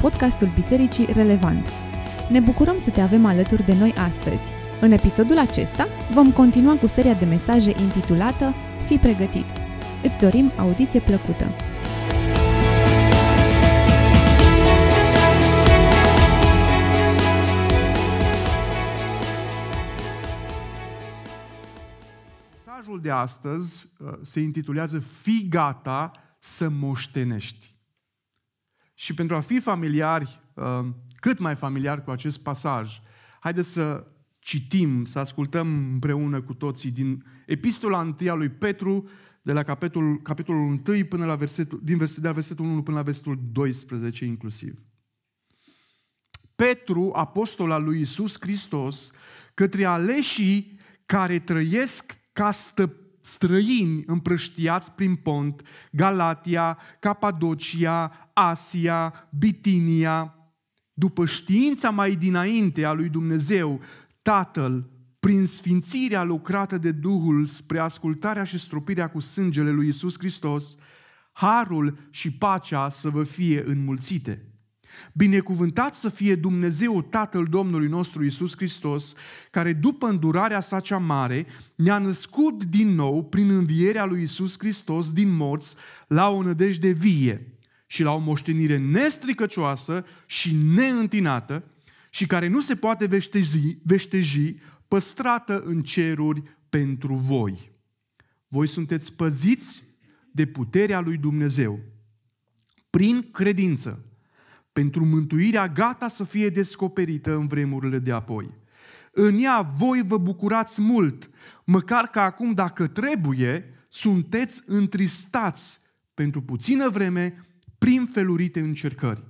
podcastul Bisericii Relevant. Ne bucurăm să te avem alături de noi astăzi. În episodul acesta vom continua cu seria de mesaje intitulată Fii pregătit. Îți dorim audiție plăcută! Mesajul de astăzi uh, se intitulează Fii gata să moștenești. Și pentru a fi familiari, uh, cât mai familiari cu acest pasaj, haideți să citim, să ascultăm împreună cu toții din epistola 1 a lui Petru, de la capitolul, capitolul 1 până la versetul, din versetul, de la versetul 1 până la versetul 12 inclusiv. Petru, apostol al lui Isus Hristos, către aleșii care trăiesc ca stă, străini împrăștiați prin pont, Galatia, Capadocia, Asia, Bitinia, după știința mai dinainte a lui Dumnezeu, Tatăl, prin sfințirea lucrată de Duhul spre ascultarea și stropirea cu sângele lui Isus Hristos, harul și pacea să vă fie înmulțite. Binecuvântat să fie Dumnezeu Tatăl Domnului nostru Isus Hristos, care după îndurarea sa cea mare ne-a născut din nou prin învierea lui Isus Hristos din morți la o nădejde vie și la o moștenire nestricăcioasă și neîntinată și care nu se poate veșteji, veșteji păstrată în ceruri pentru voi. Voi sunteți păziți de puterea lui Dumnezeu prin credință pentru mântuirea gata să fie descoperită în vremurile de apoi. În ea voi vă bucurați mult, măcar că acum, dacă trebuie, sunteți întristați pentru puțină vreme prin felurite încercări.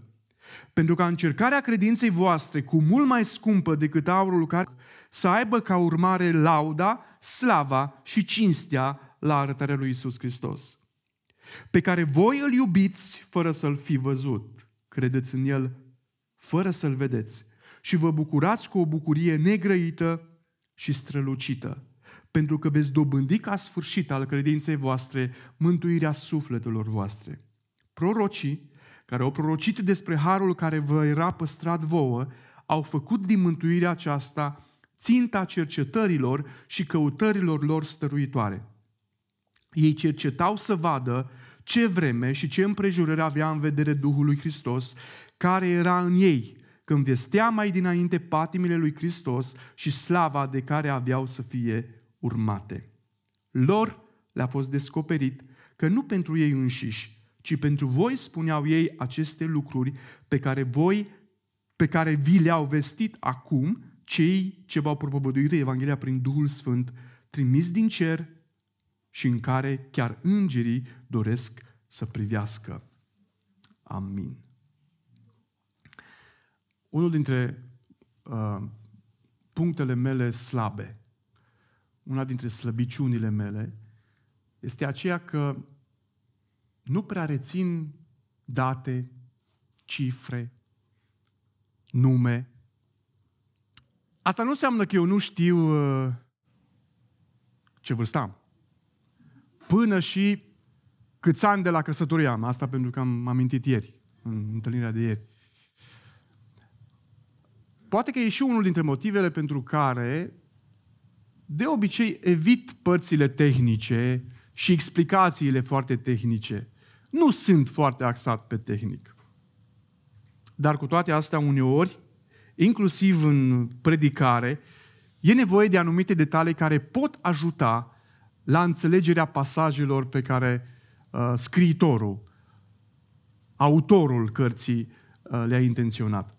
Pentru ca încercarea credinței voastre, cu mult mai scumpă decât aurul care să aibă ca urmare lauda, slava și cinstea la arătarea lui Isus Hristos, pe care voi îl iubiți fără să-l fi văzut credeți în El fără să-L vedeți și vă bucurați cu o bucurie negrăită și strălucită, pentru că veți dobândi ca sfârșit al credinței voastre mântuirea sufletelor voastre. Prorocii, care au prorocit despre harul care vă era păstrat vouă, au făcut din mântuirea aceasta ținta cercetărilor și căutărilor lor stăruitoare. Ei cercetau să vadă ce vreme și ce împrejurări avea în vedere Duhul lui Hristos, care era în ei, când vestea mai dinainte patimile lui Hristos și slava de care aveau să fie urmate. Lor le-a fost descoperit că nu pentru ei înșiși, ci pentru voi spuneau ei aceste lucruri pe care voi, pe care vi le-au vestit acum cei ce v-au propovăduit Evanghelia prin Duhul Sfânt, trimis din cer și în care chiar îngerii doresc să privească. Amin. Unul dintre uh, punctele mele slabe, una dintre slăbiciunile mele, este aceea că nu prea rețin date, cifre, nume. Asta nu înseamnă că eu nu știu uh, ce vârstă am până și câți ani de la căsătorie am. Asta pentru că am amintit ieri, în întâlnirea de ieri. Poate că e și unul dintre motivele pentru care de obicei evit părțile tehnice și explicațiile foarte tehnice. Nu sunt foarte axat pe tehnic. Dar cu toate astea, uneori, inclusiv în predicare, e nevoie de anumite detalii care pot ajuta la înțelegerea pasajelor pe care uh, scriitorul, autorul cărții uh, le-a intenționat.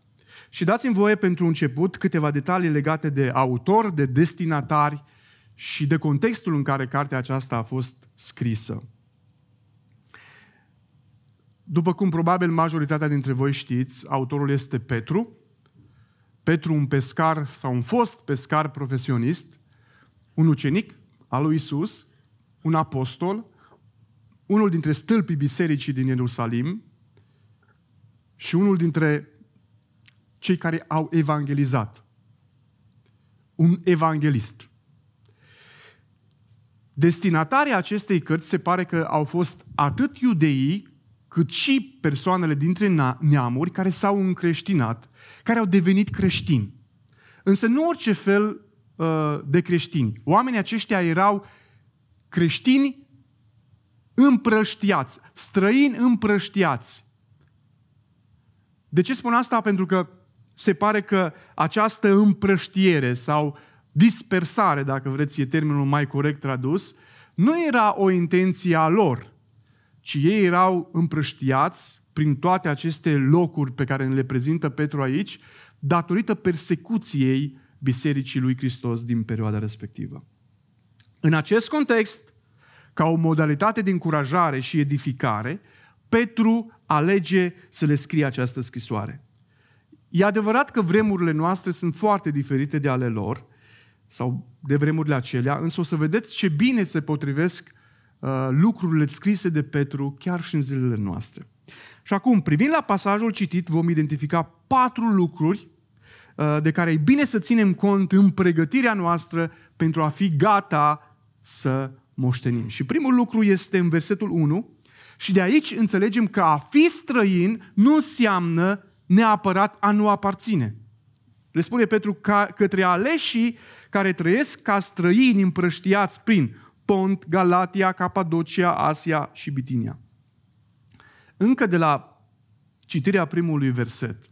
Și dați-mi voie pentru început câteva detalii legate de autor, de destinatari și de contextul în care cartea aceasta a fost scrisă. După cum probabil majoritatea dintre voi știți, autorul este Petru. Petru, un pescar sau un fost pescar profesionist, un ucenic al lui Isus, un apostol, unul dintre stâlpii bisericii din Ierusalim și unul dintre cei care au evangelizat. Un evanghelist. Destinatarii acestei cărți se pare că au fost atât iudeii cât și persoanele dintre neamuri care s-au încreștinat, care au devenit creștini. Însă nu orice fel uh, de creștini. Oamenii aceștia erau creștini împrăștiați, străini împrăștiați. De ce spun asta? Pentru că se pare că această împrăștiere sau dispersare, dacă vreți, e termenul mai corect tradus, nu era o intenție a lor, ci ei erau împrăștiați prin toate aceste locuri pe care le prezintă Petru aici, datorită persecuției Bisericii lui Hristos din perioada respectivă. În acest context, ca o modalitate de încurajare și edificare, Petru alege să le scrie această scrisoare. E adevărat că vremurile noastre sunt foarte diferite de ale lor, sau de vremurile acelea, însă o să vedeți ce bine se potrivesc uh, lucrurile scrise de Petru chiar și în zilele noastre. Și acum, privind la pasajul citit, vom identifica patru lucruri uh, de care e bine să ținem cont în pregătirea noastră pentru a fi gata să moștenim. Și primul lucru este în versetul 1 și de aici înțelegem că a fi străin nu înseamnă neapărat a nu aparține. Le spune Petru ca, către aleșii care trăiesc ca străini împrăștiați prin Pont, Galatia, Capadocia, Asia și Bitinia. Încă de la citirea primului verset,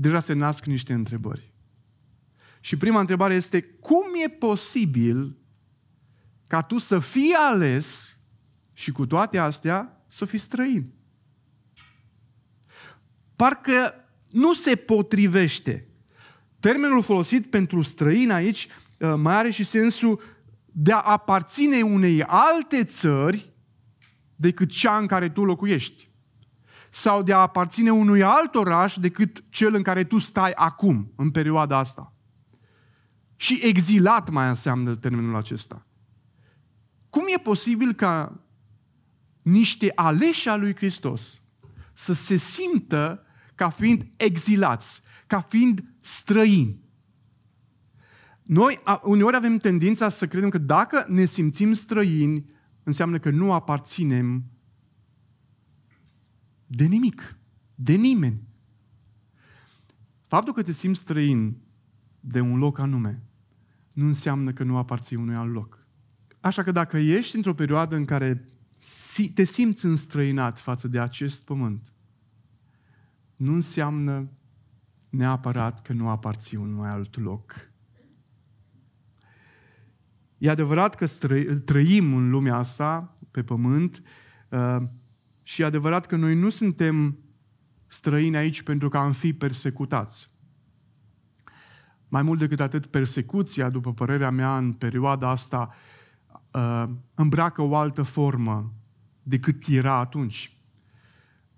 deja se nasc niște întrebări. Și prima întrebare este, cum e posibil ca tu să fii ales și cu toate astea să fii străin? Parcă nu se potrivește. Termenul folosit pentru străin aici uh, mai are și sensul de a aparține unei alte țări decât cea în care tu locuiești. Sau de a aparține unui alt oraș decât cel în care tu stai acum, în perioada asta. Și exilat mai înseamnă termenul acesta. Cum e posibil ca niște aleși a lui Hristos să se simtă ca fiind exilați, ca fiind străini. Noi uneori avem tendința să credem că dacă ne simțim străini, înseamnă că nu aparținem de nimic, de nimeni. Faptul că te simți străin de un loc anume, nu înseamnă că nu aparții unui alt loc. Așa că dacă ești într-o perioadă în care te simți înstrăinat față de acest pământ, nu înseamnă neapărat că nu aparții unui alt loc. E adevărat că trăim în lumea asta, pe pământ, uh, și e adevărat că noi nu suntem străini aici pentru că am fi persecutați. Mai mult decât atât, persecuția, după părerea mea, în perioada asta, uh, îmbracă o altă formă decât era atunci.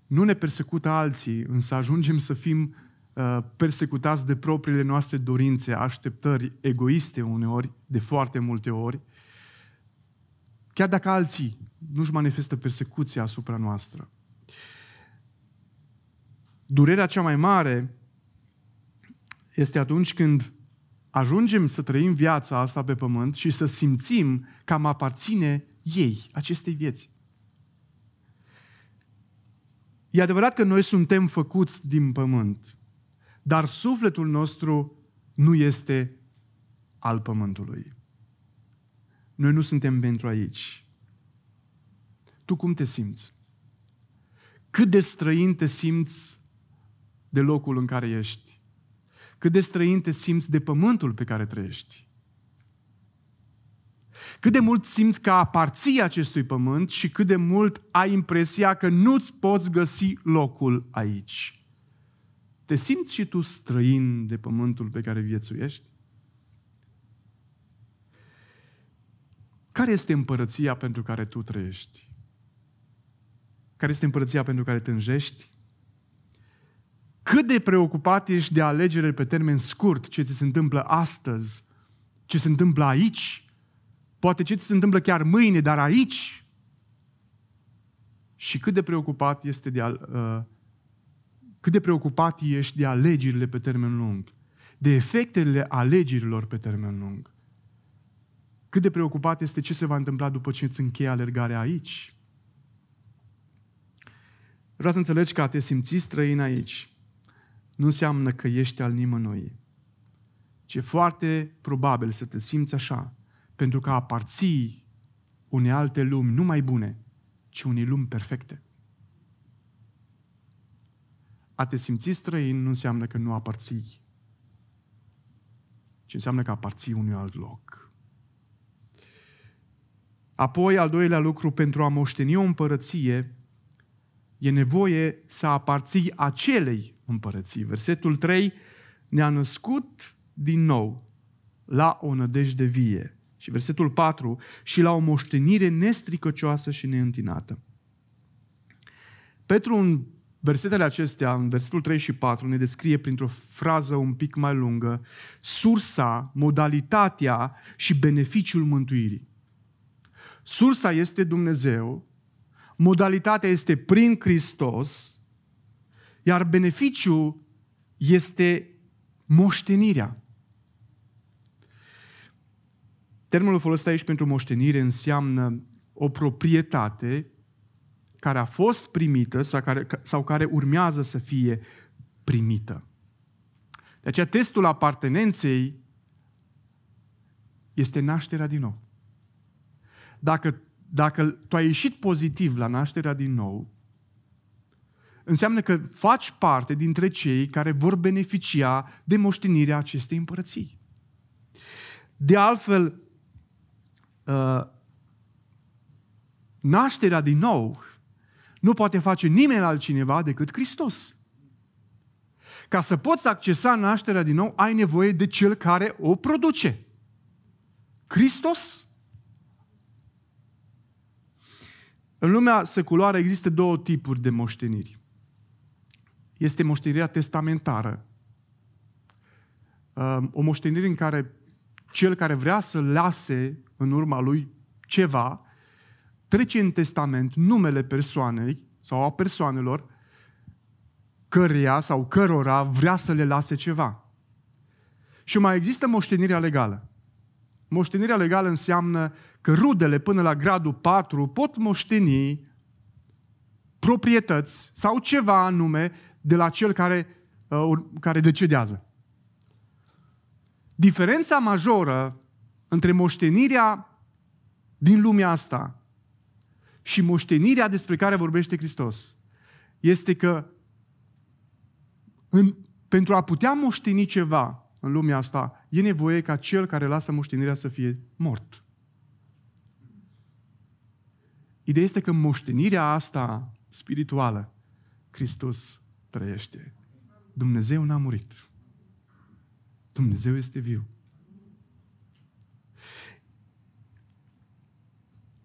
Nu ne persecută alții, însă ajungem să fim uh, persecutați de propriile noastre dorințe, așteptări egoiste uneori, de foarte multe ori, chiar dacă alții nu-și manifestă persecuția asupra noastră. Durerea cea mai mare este atunci când ajungem să trăim viața asta pe pământ și să simțim că am aparține ei, acestei vieți. E adevărat că noi suntem făcuți din pământ, dar sufletul nostru nu este al pământului. Noi nu suntem pentru aici. Tu cum te simți? Cât de străin te simți de locul în care ești? Cât de străin te simți de pământul pe care trăiești? Cât de mult simți că aparții acestui pământ și cât de mult ai impresia că nu-ți poți găsi locul aici. Te simți și tu străin de pământul pe care viețuiești? Care este împărăția pentru care tu trăiești? Care este împărăția pentru care tânjești? Cât de preocupat ești de alegere pe termen scurt, ce ți se întâmplă astăzi, ce se întâmplă aici, Poate ce ți se întâmplă chiar mâine, dar aici. Și cât de preocupat este de a, uh, cât de preocupat ești de alegerile pe termen lung, de efectele alegerilor pe termen lung. Cât de preocupat este ce se va întâmpla după ce îți încheie alergarea aici. Vreau să înțelegi că a te simți străin aici nu înseamnă că ești al nimănui. Ce e foarte probabil să te simți așa, pentru că aparții unei alte lumi, nu mai bune, ci unei lumi perfecte. A te simți străin nu înseamnă că nu aparții, ci înseamnă că aparții unui alt loc. Apoi, al doilea lucru, pentru a moșteni o împărăție, e nevoie să aparții acelei împărății. Versetul 3 ne-a născut din nou la o nădejde vie. Și versetul 4, și la o moștenire nestricăcioasă și neîntinată. Petru în versetele acestea, în versetul 3 și 4, ne descrie printr-o frază un pic mai lungă sursa, modalitatea și beneficiul mântuirii. Sursa este Dumnezeu, modalitatea este prin Hristos, iar beneficiul este moștenirea. Termenul folosit aici pentru moștenire înseamnă o proprietate care a fost primită sau care, sau care urmează să fie primită. De aceea testul apartenenței este nașterea din nou. Dacă, dacă tu ai ieșit pozitiv la nașterea din nou, înseamnă că faci parte dintre cei care vor beneficia de moștenirea acestei împărății. De altfel, uh, nașterea din nou nu poate face nimeni altcineva decât Hristos. Ca să poți accesa nașterea din nou, ai nevoie de cel care o produce. Hristos. În lumea seculară există două tipuri de moșteniri este moștenirea testamentară. Um, o moștenire în care cel care vrea să lase în urma lui ceva, trece în testament numele persoanei sau a persoanelor căreia sau cărora vrea să le lase ceva. Și mai există moștenirea legală. Moștenirea legală înseamnă că rudele până la gradul 4 pot moșteni proprietăți sau ceva anume de la cel care, uh, care decedează. Diferența majoră între moștenirea din lumea asta și moștenirea despre care vorbește Hristos este că în, pentru a putea moșteni ceva în lumea asta, e nevoie ca cel care lasă moștenirea să fie mort. Ideea este că moștenirea asta spirituală, Hristos trăiește. Dumnezeu n-a murit. Dumnezeu este viu.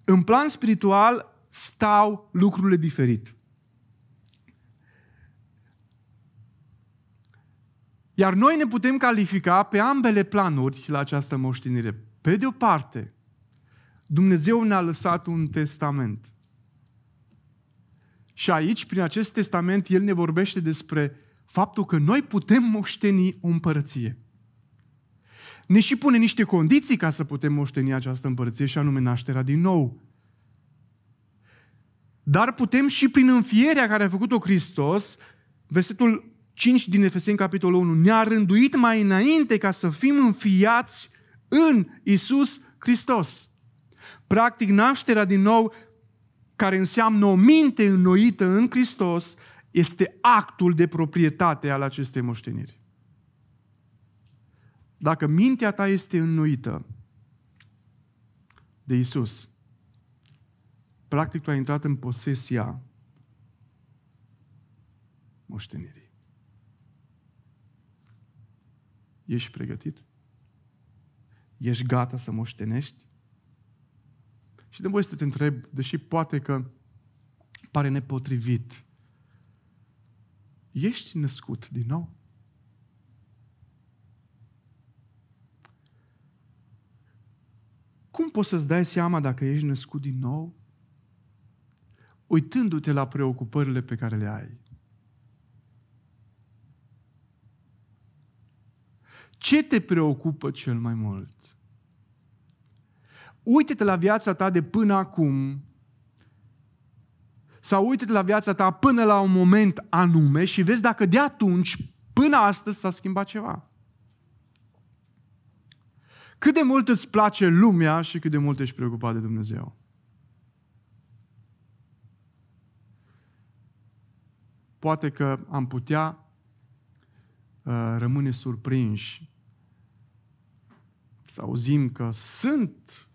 În plan spiritual stau lucrurile diferit. Iar noi ne putem califica pe ambele planuri la această moștenire. Pe de o parte, Dumnezeu ne-a lăsat un testament. Și aici, prin acest testament, el ne vorbește despre faptul că noi putem moșteni o împărăție. Ne și pune niște condiții ca să putem moșteni această împărăție și anume nașterea din nou. Dar putem și prin înfierea care a făcut-o Hristos, versetul 5 din Efeseni, capitolul 1, ne-a rânduit mai înainte ca să fim înfiați în Isus Hristos. Practic, nașterea din nou care înseamnă o minte înnoită în Hristos, este actul de proprietate al acestei moșteniri. Dacă mintea ta este înnoită de Isus, practic tu ai intrat în posesia moștenirii. Ești pregătit? Ești gata să moștenești? Și de voi să te întreb, deși poate că pare nepotrivit, ești născut din nou? Cum poți să-ți dai seama dacă ești născut din nou? Uitându-te la preocupările pe care le ai. Ce te preocupă cel mai mult? Uite-te la viața ta de până acum sau uite la viața ta până la un moment anume și vezi dacă de atunci până astăzi s-a schimbat ceva. Cât de mult îți place lumea și cât de mult ești preocupat de Dumnezeu. Poate că am putea uh, rămâne surprinși să auzim că sunt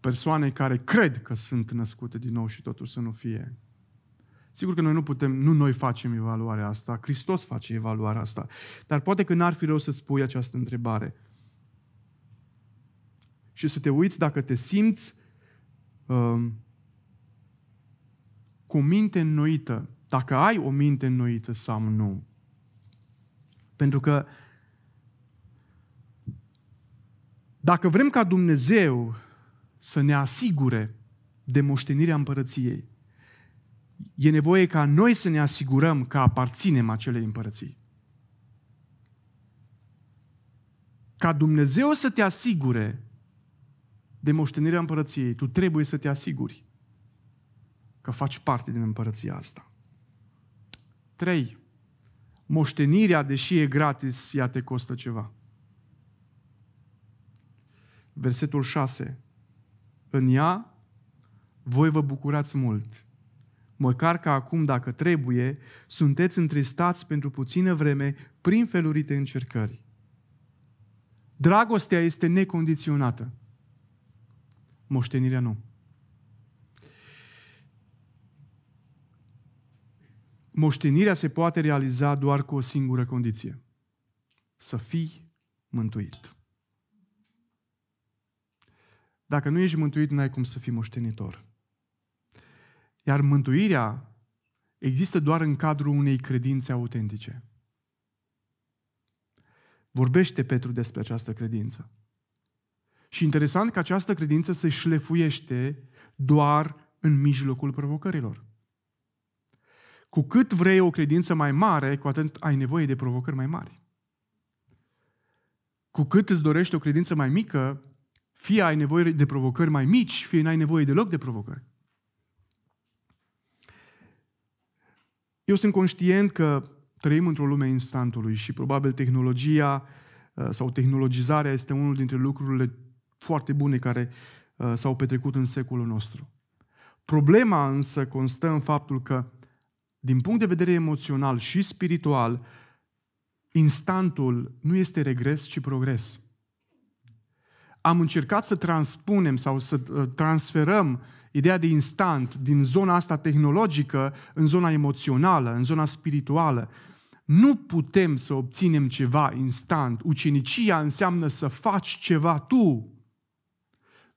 persoane care cred că sunt născute din nou și totul să nu fie. Sigur că noi nu putem, nu noi facem evaluarea asta, Hristos face evaluarea asta. Dar poate că n-ar fi rău să-ți pui această întrebare. Și să te uiți dacă te simți um, cu o minte înnoită, dacă ai o minte înnoită sau nu. Pentru că dacă vrem ca Dumnezeu să ne asigure de moștenirea împărăției, e nevoie ca noi să ne asigurăm că aparținem acelei împărății. Ca Dumnezeu să te asigure de moștenirea împărăției, tu trebuie să te asiguri că faci parte din împărăția asta. 3. Moștenirea, deși e gratis, ea te costă ceva. Versetul 6. În ea voi vă bucurați mult, măcar că acum, dacă trebuie, sunteți întristați pentru puțină vreme prin felurite încercări. Dragostea este necondiționată. Moștenirea nu. Moștenirea se poate realiza doar cu o singură condiție. Să fii mântuit. Dacă nu ești mântuit, n-ai cum să fii moștenitor. Iar mântuirea există doar în cadrul unei credințe autentice. Vorbește Petru despre această credință. Și interesant că această credință se șlefuiește doar în mijlocul provocărilor. Cu cât vrei o credință mai mare, cu atât ai nevoie de provocări mai mari. Cu cât îți dorești o credință mai mică, fie ai nevoie de provocări mai mici, fie n-ai nevoie deloc de provocări. Eu sunt conștient că trăim într-o lume instantului și probabil tehnologia uh, sau tehnologizarea este unul dintre lucrurile foarte bune care uh, s-au petrecut în secolul nostru. Problema însă constă în faptul că, din punct de vedere emoțional și spiritual, instantul nu este regres, ci progres. Am încercat să transpunem sau să uh, transferăm ideea de instant din zona asta tehnologică în zona emoțională, în zona spirituală. Nu putem să obținem ceva instant. Ucenicia înseamnă să faci ceva tu.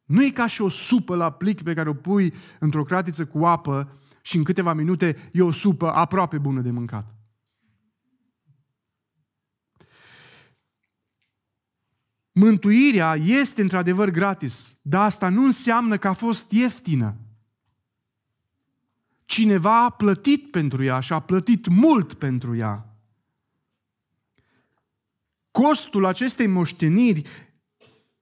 Nu e ca și o supă la plic pe care o pui într-o cratiță cu apă și în câteva minute e o supă aproape bună de mâncat. Mântuirea este într-adevăr gratis, dar asta nu înseamnă că a fost ieftină. Cineva a plătit pentru ea și a plătit mult pentru ea. Costul acestei moșteniri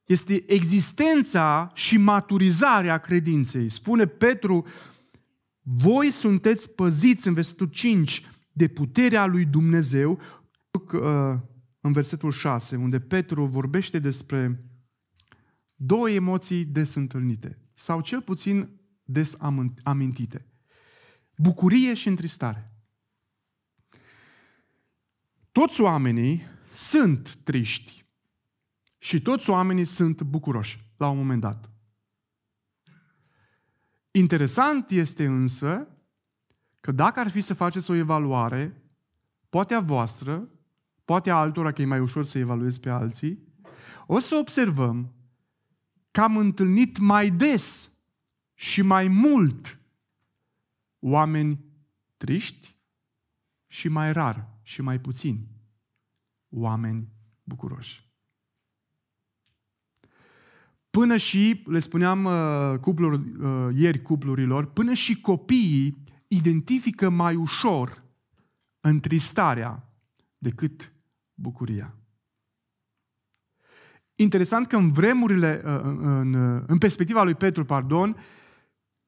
este existența și maturizarea credinței. Spune Petru, voi sunteți păziți în versetul 5 de puterea lui Dumnezeu, în versetul 6, unde Petru vorbește despre două emoții des întâlnite, sau cel puțin des amintite. Bucurie și întristare. Toți oamenii sunt triști și toți oamenii sunt bucuroși la un moment dat. Interesant este însă că dacă ar fi să faceți o evaluare, poate a voastră, poate a altora că e mai ușor să evaluezi pe alții, o să observăm că am întâlnit mai des și mai mult oameni triști și mai rar și mai puțini oameni bucuroși. Până și, le spuneam uh, cupluri, uh, ieri cuplurilor, până și copiii identifică mai ușor întristarea decât bucuria. Interesant că în vremurile, uh, în, în perspectiva lui Petru, pardon,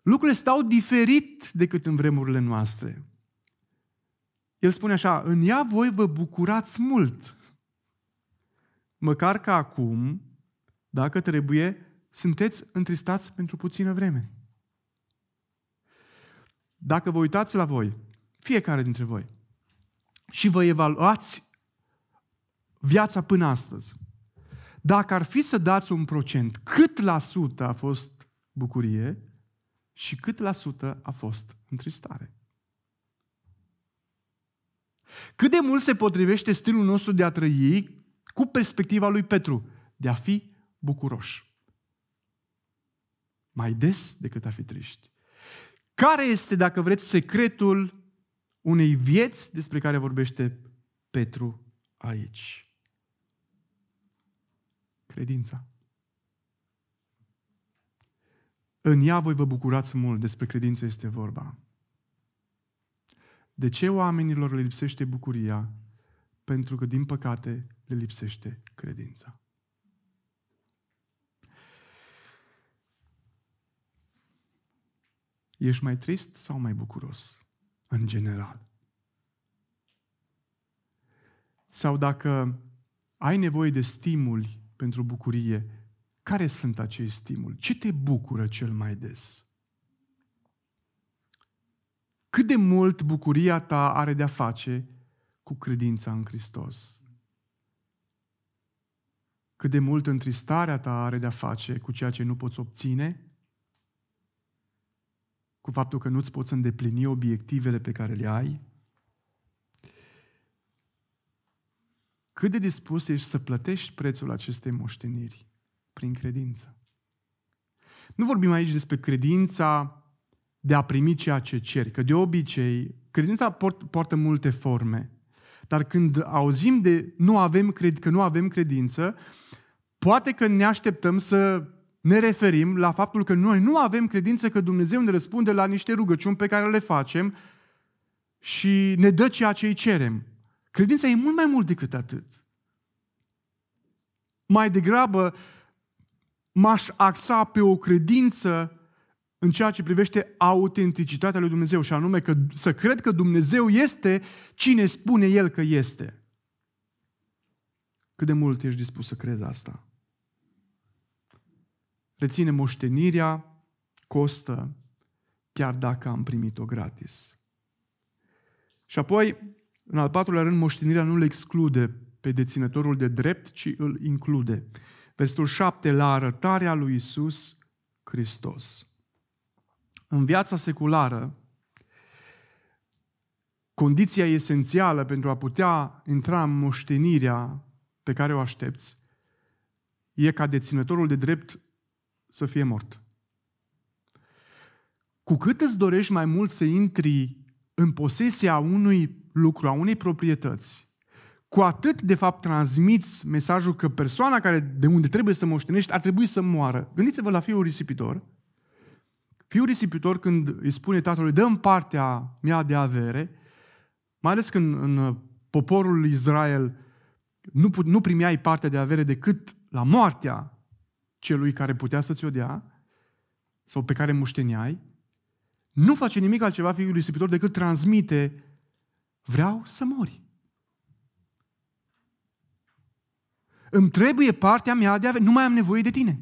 lucrurile stau diferit decât în vremurile noastre. El spune așa, în ea voi vă bucurați mult. Măcar că acum, dacă trebuie, sunteți întristați pentru puțină vreme. Dacă vă uitați la voi, fiecare dintre voi, și vă evaluați viața până astăzi, dacă ar fi să dați un procent, cât la sută a fost bucurie și cât la sută a fost întristare? Cât de mult se potrivește stilul nostru de a trăi cu perspectiva lui Petru, de a fi bucuroși. Mai des decât a fi triști. Care este, dacă vreți, secretul unei vieți despre care vorbește Petru aici? Credința. În ea voi vă bucurați mult, despre credință este vorba. De ce oamenilor le lipsește bucuria? Pentru că, din păcate, le lipsește credința. Ești mai trist sau mai bucuros? În general. Sau dacă ai nevoie de stimuli pentru bucurie, care sunt acei stimuli? Ce te bucură cel mai des? Cât de mult bucuria ta are de-a face cu credința în Hristos? Cât de mult întristarea ta are de-a face cu ceea ce nu poți obține? Cu faptul că nu-ți poți îndeplini obiectivele pe care le ai? Cât de dispus ești să plătești prețul acestei moșteniri prin credință? Nu vorbim aici despre credința de a primi ceea ce ceri. Că de obicei, credința port, poartă multe forme. Dar când auzim de nu avem cred, că nu avem credință, poate că ne așteptăm să ne referim la faptul că noi nu avem credință că Dumnezeu ne răspunde la niște rugăciuni pe care le facem și ne dă ceea ce îi cerem. Credința e mult mai mult decât atât. Mai degrabă m-aș axa pe o credință în ceea ce privește autenticitatea lui Dumnezeu și anume că, să cred că Dumnezeu este cine spune El că este. Cât de mult ești dispus să crezi asta? Reține moștenirea, costă, chiar dacă am primit-o gratis. Și apoi, în al patrulea rând, moștenirea nu le exclude pe deținătorul de drept, ci îl include. Versetul 7, la arătarea lui Isus Hristos. În viața seculară, condiția esențială pentru a putea intra în moștenirea pe care o aștepți e ca deținătorul de drept să fie mort. Cu cât îți dorești mai mult să intri în posesia unui lucru, a unei proprietăți, cu atât, de fapt, transmiți mesajul că persoana care de unde trebuie să moștenești ar trebui să moară. Gândiți-vă la fiul risipitor, Fiul risipitor, când îi spune tatălui, dă partea mea de avere, mai ales când în poporul Israel nu, nu primeai partea de avere decât la moartea celui care putea să-ți o dea, sau pe care mușteneai, nu face nimic altceva fiul risipitor decât transmite vreau să mori. Îmi trebuie partea mea de avere, nu mai am nevoie de tine.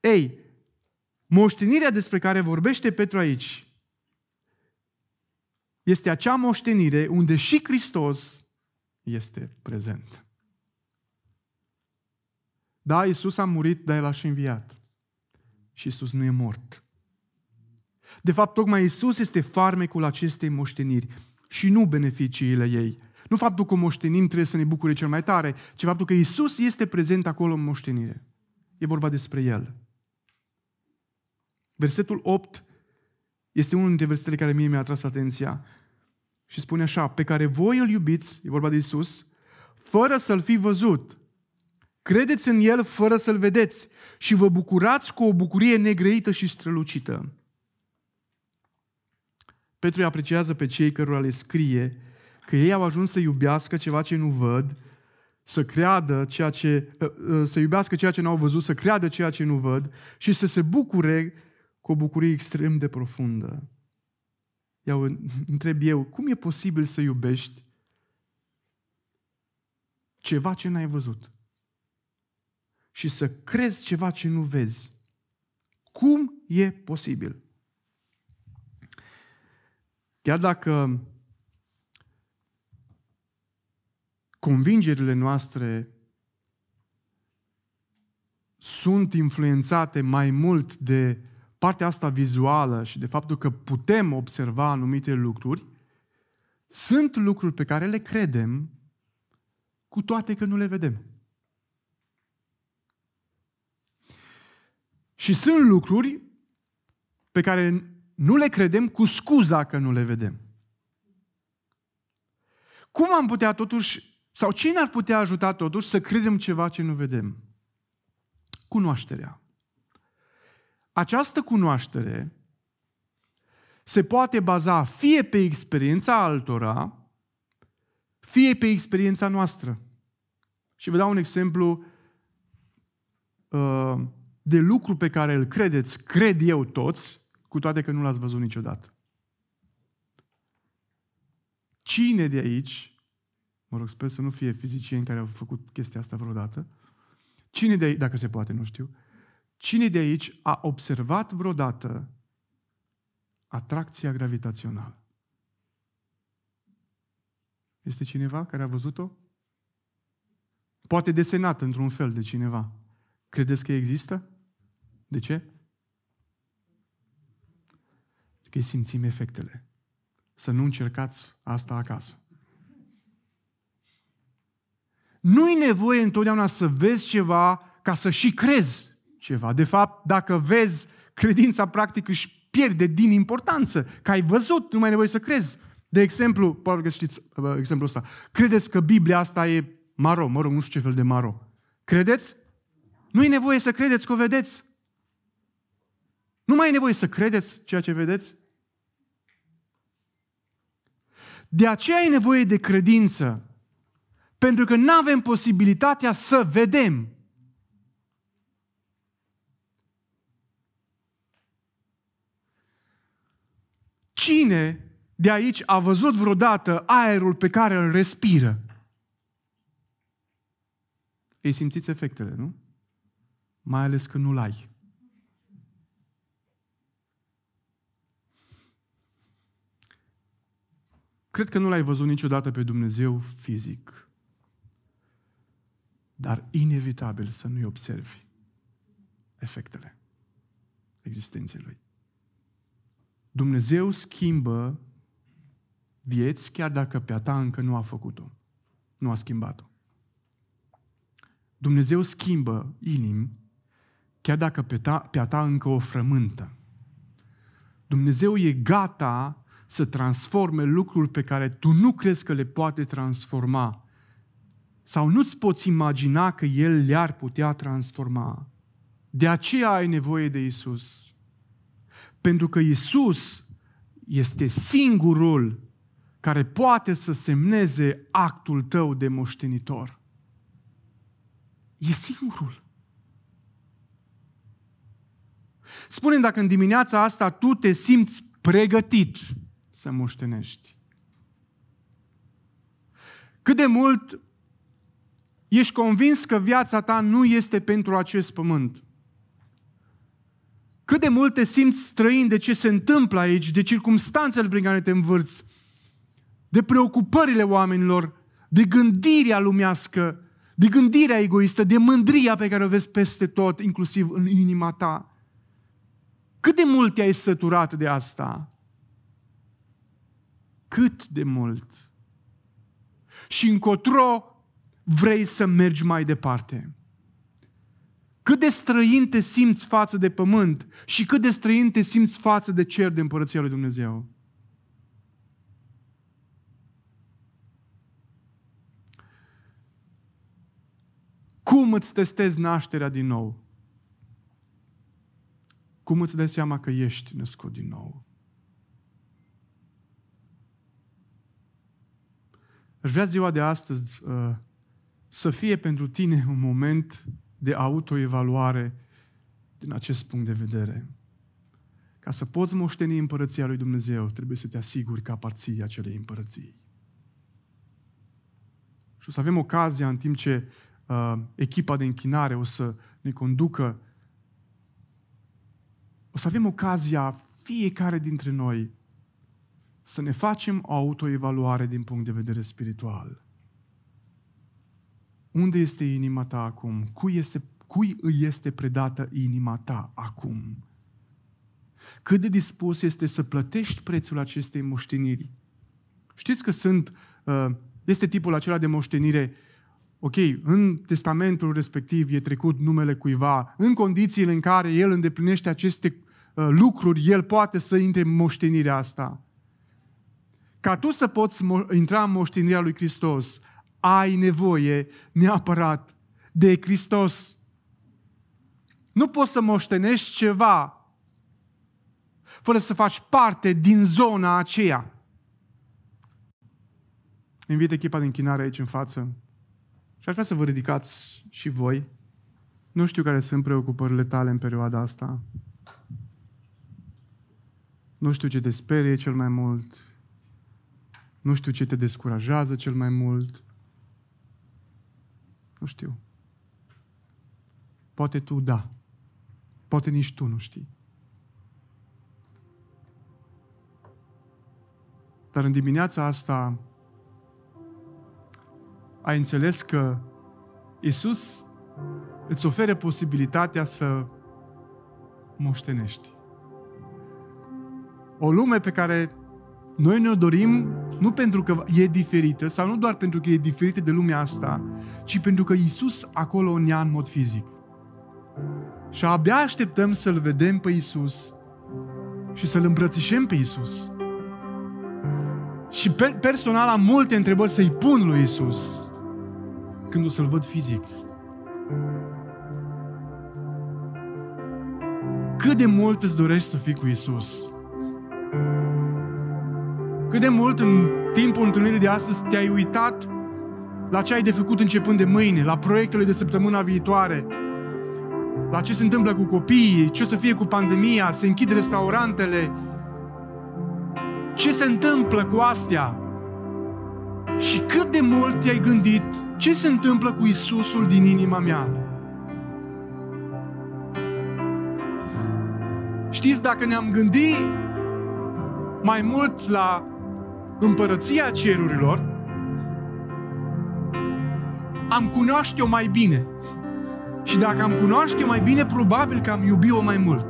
Ei, Moștenirea despre care vorbește Petru aici este acea moștenire unde și Hristos este prezent. Da, Isus a murit, dar El a și înviat. Și Isus nu e mort. De fapt, tocmai Isus este farmecul acestei moșteniri și nu beneficiile ei. Nu faptul că moștenim trebuie să ne bucure cel mai tare, ci faptul că Isus este prezent acolo în moștenire. E vorba despre El. Versetul 8 este unul dintre versetele care mie mi-a atras atenția și spune așa, pe care voi îl iubiți, e vorba de Isus, fără să-l fi văzut. Credeți în el fără să-l vedeți și vă bucurați cu o bucurie negrăită și strălucită. Petru îi apreciază pe cei cărora le scrie că ei au ajuns să iubească ceva ce nu văd, să creadă ceea ce, ă, ă, să iubească ceea ce nu au văzut, să creadă ceea ce nu văd și să se bucure cu o bucurie extrem de profundă. Iau, întreb eu, cum e posibil să iubești ceva ce n-ai văzut? Și să crezi ceva ce nu vezi? Cum e posibil? Chiar dacă convingerile noastre sunt influențate mai mult de partea asta vizuală și de faptul că putem observa anumite lucruri, sunt lucruri pe care le credem, cu toate că nu le vedem. Și sunt lucruri pe care nu le credem cu scuza că nu le vedem. Cum am putea totuși, sau cine ar putea ajuta totuși să credem ceva ce nu vedem? Cunoașterea. Această cunoaștere se poate baza fie pe experiența altora, fie pe experiența noastră. Și vă dau un exemplu uh, de lucru pe care îl credeți, cred eu toți, cu toate că nu l-ați văzut niciodată. Cine de aici, mă rog, sper să nu fie fizicieni care au făcut chestia asta vreodată, cine de aici, dacă se poate, nu știu, cine de aici a observat vreodată atracția gravitațională? Este cineva care a văzut-o? Poate desenat într-un fel de cineva. Credeți că există? De ce? Că îi simțim efectele. Să nu încercați asta acasă. Nu-i nevoie întotdeauna să vezi ceva ca să și crezi ceva. De fapt, dacă vezi, credința practic își pierde din importanță. Că ai văzut, nu mai e nevoie să crezi. De exemplu, poate că știți uh, exemplul ăsta. Credeți că Biblia asta e maro, mă rog, nu știu ce fel de maro. Credeți? Nu e nevoie să credeți că o vedeți. Nu mai e nevoie să credeți ceea ce vedeți. De aceea e nevoie de credință. Pentru că nu avem posibilitatea să vedem. Cine de aici a văzut vreodată aerul pe care îl respiră? Ei simțiți efectele, nu? Mai ales că nu-l ai. Cred că nu l-ai văzut niciodată pe Dumnezeu fizic. Dar inevitabil să nu-i observi efectele existenței Lui. Dumnezeu schimbă vieți chiar dacă pe a ta încă nu a făcut-o. Nu a schimbat-o. Dumnezeu schimbă inimi chiar dacă pe, ta, pe a ta încă o frământă. Dumnezeu e gata să transforme lucruri pe care tu nu crezi că le poate transforma sau nu-ți poți imagina că El le-ar putea transforma. De aceea ai nevoie de Isus. Pentru că Isus este singurul care poate să semneze actul tău de moștenitor. E singurul. spune dacă în dimineața asta tu te simți pregătit să moștenești. Cât de mult ești convins că viața ta nu este pentru acest pământ. Cât de mult te simți străin de ce se întâmplă aici, de circumstanțele prin care te învârți, de preocupările oamenilor, de gândirea lumească, de gândirea egoistă, de mândria pe care o vezi peste tot, inclusiv în inima ta. Cât de mult te-ai săturat de asta? Cât de mult și încotro vrei să mergi mai departe. Cât de străin te simți față de pământ și cât de străin te simți față de cer de împărăția lui Dumnezeu. Cum îți testezi nașterea din nou? Cum îți dai seama că ești născut din nou? Aș vrea ziua de astăzi uh, să fie pentru tine un moment de autoevaluare din acest punct de vedere. Ca să poți moșteni împărăția lui Dumnezeu, trebuie să te asiguri că aparții acelei împărății. Și o să avem ocazia în timp ce uh, echipa de închinare o să ne conducă, o să avem ocazia fiecare dintre noi să ne facem o autoevaluare din punct de vedere spiritual. Unde este inima ta acum? Cui, este, cui îi este predată inima ta acum? Cât de dispus este să plătești prețul acestei moșteniri? Știți că sunt, uh, este tipul acela de moștenire ok, în testamentul respectiv e trecut numele cuiva, în condițiile în care el îndeplinește aceste uh, lucruri, el poate să intre în moștenirea asta. Ca tu să poți intra în moștenirea lui Hristos, ai nevoie neapărat de Hristos. Nu poți să moștenești ceva fără să faci parte din zona aceea. Invit echipa de închinare aici în față și aș vrea să vă ridicați și voi. Nu știu care sunt preocupările tale în perioada asta. Nu știu ce te sperie cel mai mult. Nu știu ce te descurajează cel mai mult. Nu știu. Poate tu da. Poate nici tu nu știi. Dar în dimineața asta ai înțeles că Isus îți oferă posibilitatea să moștenești. O lume pe care noi ne-o dorim nu pentru că e diferită sau nu doar pentru că e diferită de lumea asta, ci pentru că Isus acolo în ea în mod fizic. Și abia așteptăm să-L vedem pe Isus și să-L îmbrățișăm pe Isus. Și pe, personal am multe întrebări să-i pun lui Isus când o să-L văd fizic. Cât de mult îți dorești să fii cu Isus? Cât de mult în timpul întâlnirii de astăzi te-ai uitat la ce ai de făcut începând de mâine, la proiectele de săptămâna viitoare, la ce se întâmplă cu copiii, ce o să fie cu pandemia, se închid restaurantele, ce se întâmplă cu astea? Și cât de mult te-ai gândit ce se întâmplă cu Isusul din inima mea? Știți, dacă ne-am gândit mai mult la împărăția cerurilor, am cunoaște-o mai bine. Și dacă am cunoaște-o mai bine, probabil că am iubi-o mai mult.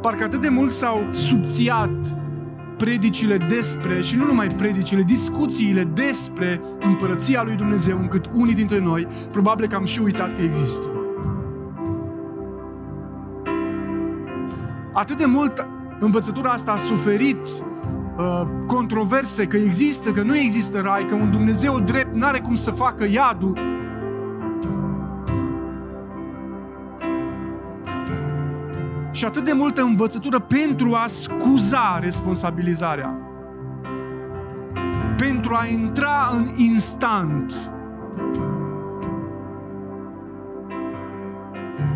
Parcă atât de mult s-au subțiat predicile despre, și nu numai predicile, discuțiile despre împărăția lui Dumnezeu, încât unii dintre noi probabil că am și uitat că există. Atât de mult învățătura asta a suferit uh, controverse că există, că nu există rai, că un Dumnezeu drept nu are cum să facă iadul. Și atât de multă învățătură pentru a scuza responsabilizarea. Pentru a intra în instant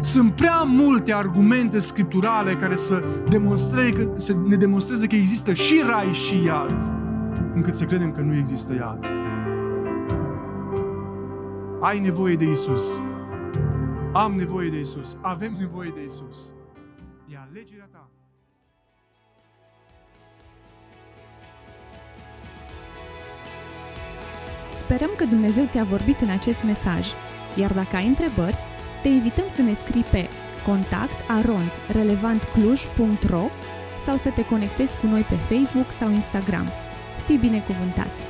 Sunt prea multe argumente scripturale care să, demonstreze, să ne demonstreze că există și rai și iad, încât să credem că nu există iad. Ai nevoie de Isus. Am nevoie de Isus. Avem nevoie de Isus. E alegerea ta. Sperăm că Dumnezeu ți-a vorbit în acest mesaj. Iar dacă ai întrebări, te invităm să ne scrii pe contact arondrelevantcluj.ro sau să te conectezi cu noi pe Facebook sau Instagram. Fii binecuvântat!